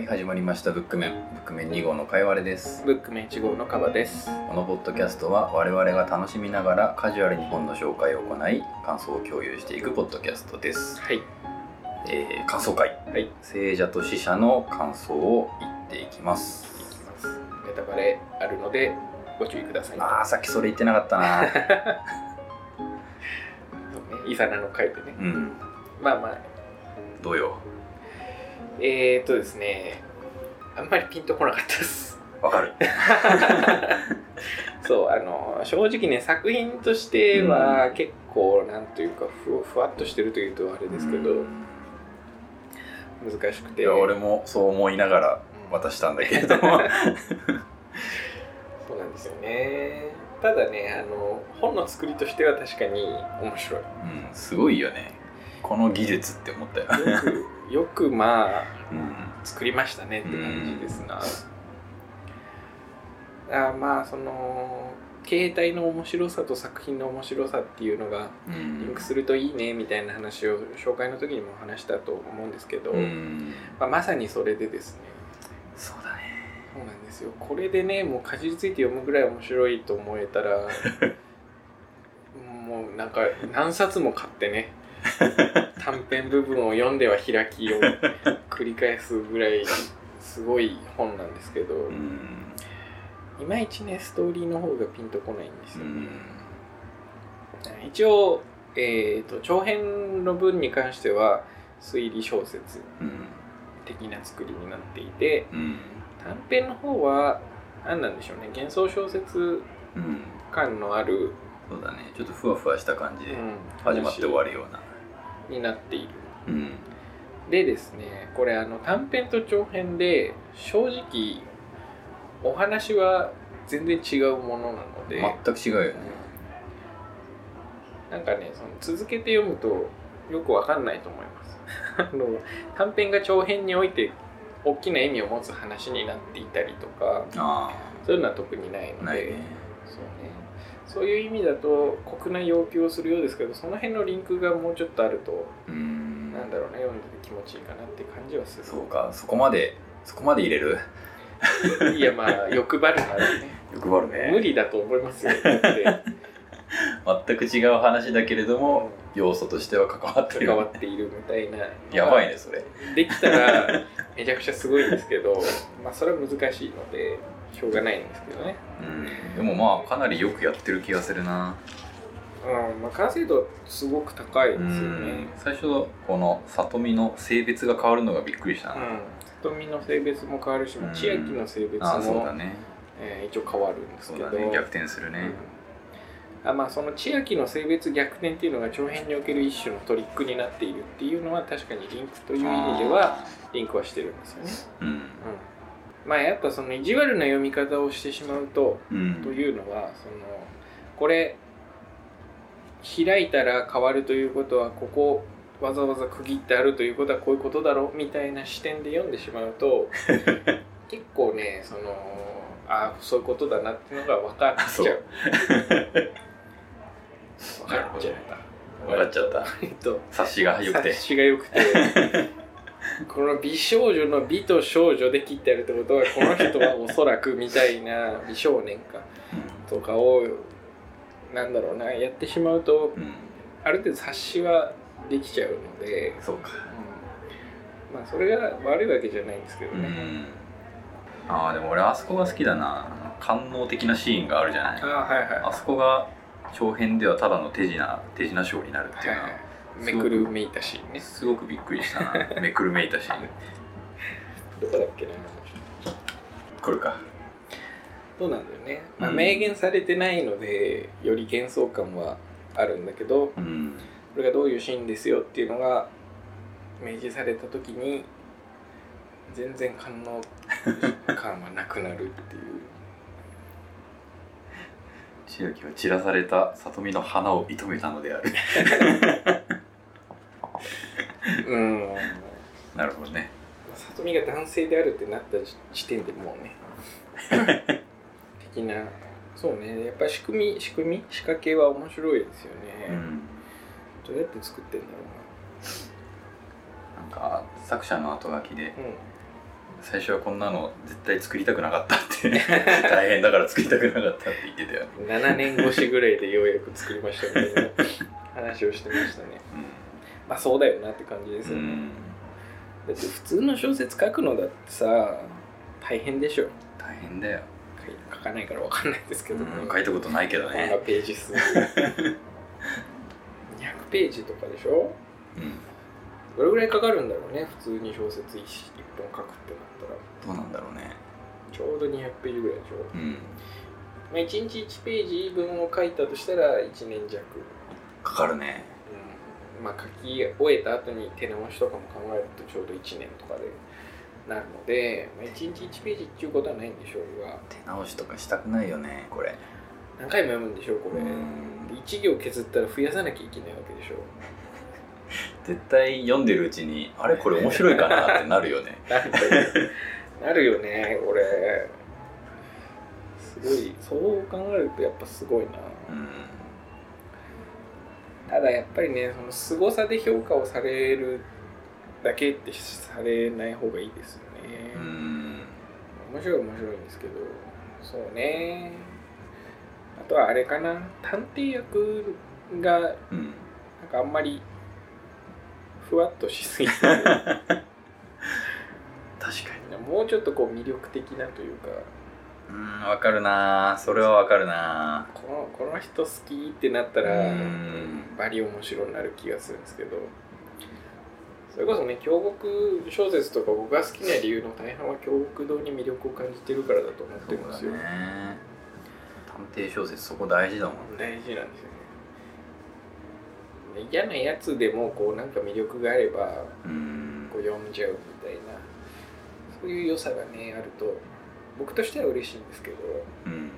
はい始まりましたブックメンブックメン2号のかいわれですブックメン1号のカバです。このポッドキャストは我々が楽しみながらカジュアルに本の紹介を行い感想を共有していくポッドキャストです、はい。えー、感想会はい。聖者と死者の感想を言っていきますいきます。ネタバレあるのでご注意ください。あーさっきそれ言ってなかったな そうね。イザナの回でね。うんまあまあ、どうよえー、っとですね、あんまりピンとこなかったです。わかる そう、あの、正直ね、作品としては結構、なんというかふ、ふわっとしてるというとあれですけど、うん難しくて。いや俺もそう思いながら渡したんだけれども そうなんですよね。ただね、あの、本の作りとしては確かに面白い。うんすごいよねこの技術って思ったよ、よく、よくまあ、うん作りましたねって感じですな。あまあ、その、携帯の面白さと作品の面白さっていうのがうリンんクするといいねみたいな話を紹介の時にも話したと思うんですけど、うん。まあ、まさにそれでですね。そうだね。そうなんですよ。これでねもうかじりついて読むぐらい面白いと思えたら もうなんか何冊も買ってね短編部分を読んでは開きを繰り返すぐらいすごい本なんですけど、うん。いまいちねストーリーの方がピンとこないんですよ、うん。一応、えー、と長編の文に関しては推理小説うん。的な作りになっていてうん。短編の方は何なんでしょうね。幻想小説うん。感のある、そうだね。ちょっとふわふわした感じでうん。始まって終わるようなになっている。うん。でですねこれあの短編と長編で正直お話は全然違うものなので、全く違うよね。なんかねその続けて読むとよくわかんないと思います。あの短編が長編において大きな意味を持つ話になっていたりとかあそういうのは特にないので。ね。そうねそういう意味だと酷な要求をするようですけどその辺のリンクがもうちょっとあるとうん。なんだろうね読んでて気持ちいいかなって感じはする。そうかそこまでそこまで入れる？いやまあ 欲張るならね。欲張るね。無理だと思いますよ。全く違う話だけれども要素としては関わってる。関わっているみたいなやばいねそれ。できたらめちゃくちゃすごいんですけどまあそれは難しいのでしょうがないんですけどね。うん。でもまあかなりよくやってる気がするな。うんまあ完成度すごく高いですうよね。ん。最初この里見の性別が変わるのがびっくりしたな、うん。瞳の性別も変わるし、うん。千秋の性別も、だね。えー一応変わるんですけど。だね。逆転するうん。ね、あまあその千秋の性別逆転っていうのが長編における一種のトリックになっているっていうのは確かにリンクという意味ではリンクはしてるんですよね、うん。うん、まあやっぱその意地悪な読み方をしてしまうとうん。というのはそのこれ開いたら変わるということはここわざわざ区切ってあるということはこういうことだろうみたいな視点で読んでしまうと 結構ねそのあそういうことだなっていうのが分かっちゃう。分かっちゃった。分かっちゃった。えっと察しが良くて。察しが良くて この美少女の美と少女で切ってあるってことはこの人はおそらくみたいな美少年か。とかをなんだろうな。やってしまうとうん、うん、ある程度察しはできちゃうので、そうか。うん。まあそれが悪いわけじゃないんですけどね、うん。ああでも俺あそこが好きだな。官能的なシーンがあるじゃない。ああはいはい。あそこが長編ではただの手品手品ショーになるっていうのは、はいはいめくるめいたシーンね。すごくびっくりしたな。めくるめいたシーンどこだっけなこれか。そうなんだよね、まあ、うん。明言されてないのでより幻想感はあるんだけどうん。これがどういうシーンですよっていうのが明示された時に全然感能感はなくなるっていう。千秋は散らされた里見の花を射止めたのである うん。なるほどね。里見が男性であるってなった時点でもうね。的な。そうね。やっぱ仕組み仕組み？仕掛けは面白いですよね、うん。どうやって作ってんだろな。んか作者の後書きでうなうん。最初はこんなの絶対作りたくなかったって 大変だから作りたくなかったって言ってたよね。7年越しぐらいでようやく作りましたみたいな話をしてましたねまあそうだよなって感じですよね、うん。だって普通の小説書くのだってさ大変でしょ。大変だよ、書かないからわかんないですけど、うん、書いたことないけどこんなねページ数。200ページとかでしょ。うん。どれぐらいかかるんだろうね普通に小説 1, 本書くってなったら。どうなんだろうね。ちょうど200ページぐらいでしょ、うん。まあ、1日1ページ分を書いたとしたら1年弱、かかるね。うん、まあ書き終えた後に手直しとかも考えるとちょうど1年とかでなるので、まあ、1日1ページっていうことはないんでしょうが。手直しとかしたくないよねこれ。何回も読むんでしょうこれ、うん。で1行削ったら増やさなきゃいけないわけでしょ。絶対読んでるうちにあれこれ面白いかなってなるよね。な るなるよねこれ。すごい。そう考えるとやっぱすごいな。うんただやっぱりねその凄さで評価をされるだけってされない方がいいですよね、うん。面白い面白いんですけど。そうね。あとはあれかな。探偵役がなんうんかあんまりふわっとしすぎて。確かもうちょっとこう魅力的なというか。にうんわかるな。それはわかるな。このこの人好きってなったらうん。バリ面白になる気がするんですけど。それこそね京極小説とか僕が好きな理由の大半は京極堂に魅力を感じてるからだと思ってそうだるんですよ、ね。探偵小説そこ大事だもんね。大事なんですよね。嫌なやつでもこうなんか魅力があればうん。こう読んじゃうみたいなそういう良さがねあると僕としては嬉しいんですけどうん。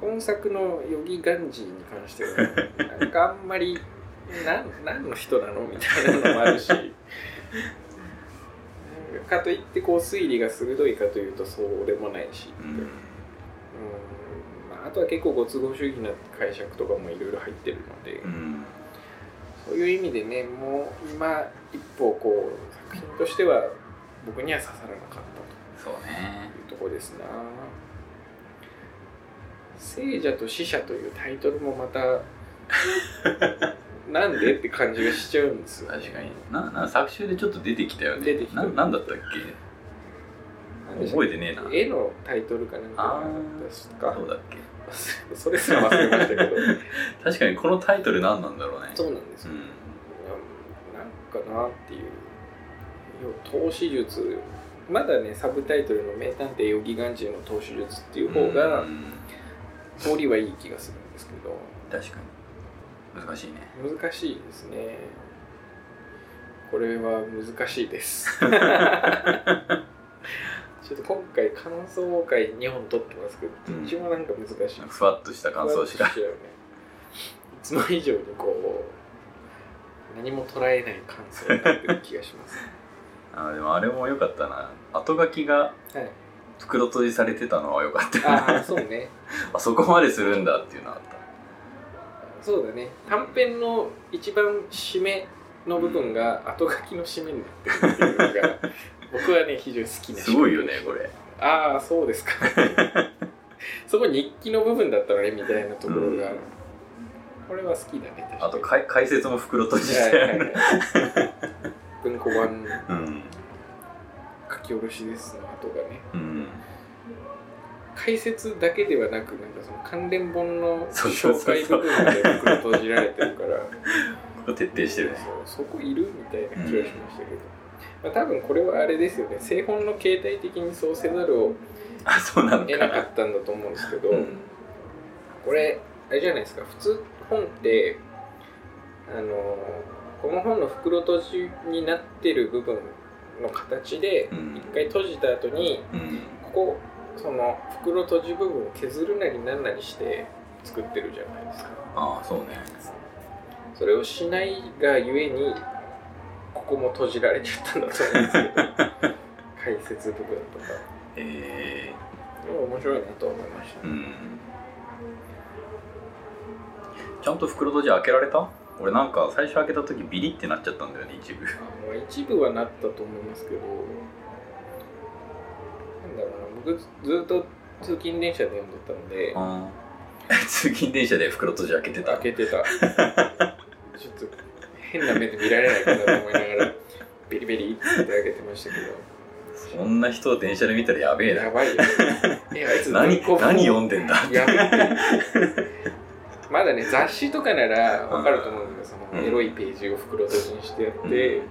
今作のヨギガンジーに関しては なんかあんまり何の人なのみたいなのもあるし かといってこう推理が鋭いかというとそうでもないし、ううん。ん。まあ、あとは結構ご都合主義な解釈とかもいろいろ入ってるので、うん。そういう意味でねもう今一歩こう作品としては僕には刺さらなかったそうねところですな。聖者と死者というタイトルもまた なんでって感じがしちゃうんですよ、確かに。なな作中でちょっと出てきたよね。出てきた。ななんだったっけ？覚えてねえな。け絵のタイトルかなんかあですかそうだっけ？それすら忘れましたけど。確かにこのタイトル何なんだろうね。そうなんですよ、うん。なんかなっていう。投資術まだねサブタイトルの「名探偵ヨギガンジーの投資術」っていう方がうん。通りはいい気がするんですけど。確かに。難しいね。難しいですね。これは難しいです。ちょっと今回感想会2本撮ってますけどうん。どっちもなんか難しい、ふわっとした感想しか。ね。いつも以上にこう何も捉えない感想になってる気がしますあでもあれも良かったな。後書きがはい。袋閉じされてたのは良かった。ああそうね。あそこまでするんだっていうのはあった。そうだね。短編の一番締めの部分が後書きの締めになってるっていうのが 僕はね非常に好きなすごいよねこれ。ああそうですか。そこ日記の部分だったのねみたいなところが、うん。これは好きだねあとかい解説も袋閉じはいてはいはい文庫版うん。書き下ろしですの後がね。うん。解説だけではなくなんかその関連本の紹介部分まで袋閉じられてるから。徹底してるね。そこいるみたいな気がしましたけど、まあ、多分これはあれですよね。製本の形態的にそうせざるを得なかったんだと思うんですけど、うん。これあれじゃないですか。普通本ってあのこの本の袋閉じになってる部分の形でうん。一回閉じた後にうん。ここその袋閉じ部分を削るなりなんなりして作ってるじゃないですか。ああそうね。それをしないがゆえにここも閉じられちゃったんだと思うんですけど 解説部分とか。えでも面白いなと思いました。ー、うん。ちゃんと袋閉じ開けられた？俺なんか最初開けた時ビリってなっちゃったんだよね一部。あまあ一部はなったと思いますけど。僕ずっと通勤電車で読んでたので。通勤電車で袋閉じ開けてた。開けてた。ちょっと変な目で見られないかなと思いながらベリベリって開けてましたけそんな人を電車で見たらやべえな。どやばいよ。何何読んでんだやめてまだね 雑誌とかならわかると思うんですけどそのエロいページを袋閉じにしてやって、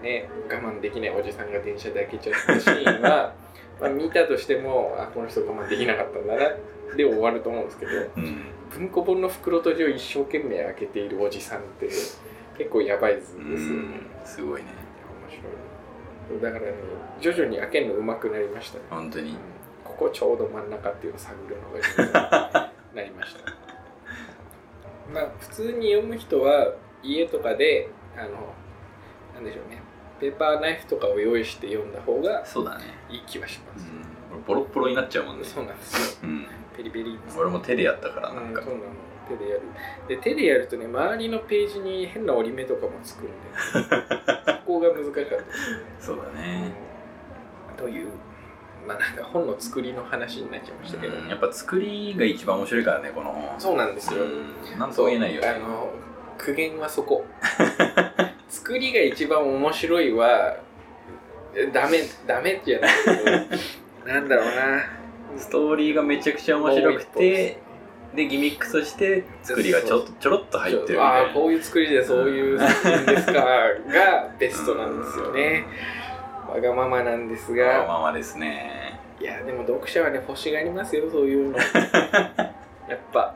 ね、我慢できないおじさんが電車で開けちゃったシーンは まあ見たとしてもあこの人我慢できなかったんだなで終わると思うんですけどうん。文庫本の袋閉じを一生懸命開けているおじさんって結構やばい図ですよね、うん。すごいね。面白い。だからね徐々に開けるの上手くなりましたね。本当に。ここちょうど真ん中っていうのを探るのがなりました まあ普通に読む人は家とかであのなんでしょうね。ペーパーナイフとかを用意して読んだ方がそうだね。いい気はします、うん。ボロッボロになっちゃうもんね。そうなんですよ。うん。ペリペリ俺も手でやったからなんか。うんそうなの。手でやる。で手でやるとね周りのページに変な折り目とかもつくんで。そこが難しかったですね。そうだね。というまあなんか本の作りの話になっちゃいましたけど、うんやっぱ作りが一番面白いからねこの本そうなんですよ、うんなんとも言えないよね。あの苦言はそこ。作りが一番面白いはえダメダメじゃないけど なんだろうな。ストーリーがめちゃくちゃ面白くてでギミックとして作りがちょっとちょろっと入ってるみああこういう作りでそういう作品ですかがベストなんですよねわがままなんですわががままですね。いやでも読者はね欲しがりますよそういうの。やっぱ。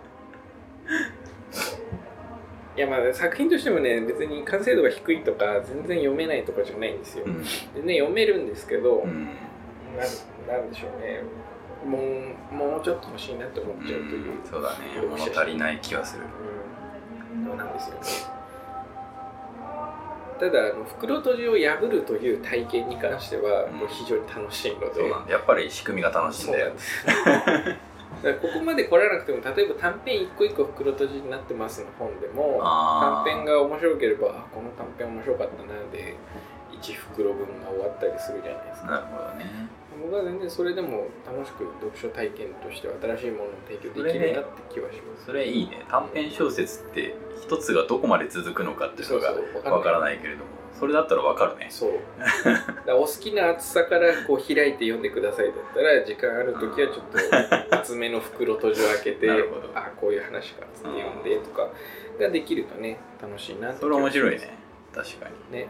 いやまあ作品としてもね別に完成度が低いとか全然読めないとかじゃないんですよ、うん。でね読めるんですけど、うん。なんなんでしょうね。もうもうちょっと欲しいなって思っちゃうという、うんそうだね。物足りない気はする。うん。そうなんですよねただあの袋閉じを破るという体験に関してはうん。こう非常に楽しいので、そうなんだ。やっぱり仕組みが楽しいんだよ。ここまで来らなくても例えば短編一個一個袋閉じになってますの本でも短編が面白ければあこの短編面白かったなで1袋分が終わったりするじゃないですか。なるほどね僕は全然それでも楽しく読書体験としては新しいものを提供できるなって気はします。それいいね。短編小説って一つがどこまで続くのかっていうのがわからないけれども。それだったらわかるね。そう。お好きな厚さからこう開いて読んでくださいだったら時間ある時はちょっと厚めの袋閉じを開けてあこういう話かっつって読んでとかができるとね楽しいなそれ面白いね。確かに。ね。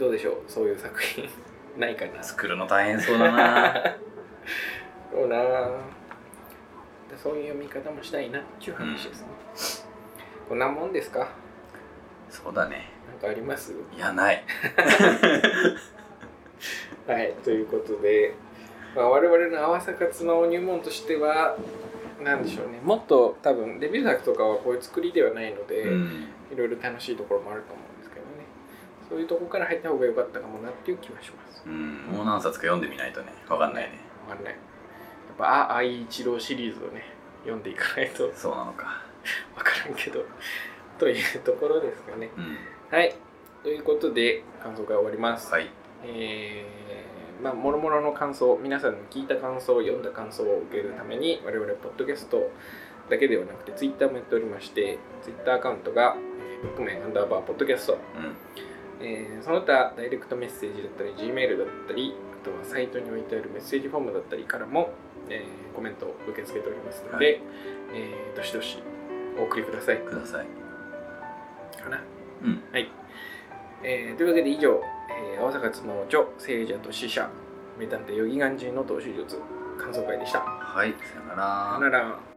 どうでしょう？そういう作品ないかな。作るの大変そうだな。そうな。でそういう読み方もしたいな。っていう話ですね、こんなもんですか？そうだね。なんかあります？いやない。はい、ということで、まあ、我々の合わせ活の入門としては、なんでしょうね、もっと多分、デビュー作とかはこういう作りではないので、うん。いろいろ楽しいところもあると思うんそういうところから入った方が良かったかもなっていう気はします。うん。もう何冊か読んでみないとね。わかんないね。わかんない。やっぱ、あ、愛一郎シリーズをね、読んでいかないと。そうなのか。わからんけど、というところですかね。うん。はい、ということで、感想会終わります。はい。えーまあ、もろもろの感想、皆さんの聞いた感想、読んだ感想を受けるために、我々、ポッドキャストだけではなくて、ツイッターもやっておりまして、ツイッターアカウントが、えー、ブックメンアンダーバーポッドキャスト、うんえーその他、ダイレクトメッセージだったり、Gmail だったり、あとはサイトに置いてあるメッセージフォームだったりからも、えーコメントを受け付けておりますので、はいえーどしどしお送りください。くださいかな？うんはい。えーというわけで以上、えー、青坂つの女、聖者と死者、名探偵ヨギガンジーの投手術、感想会でした。はいさよならさよなら。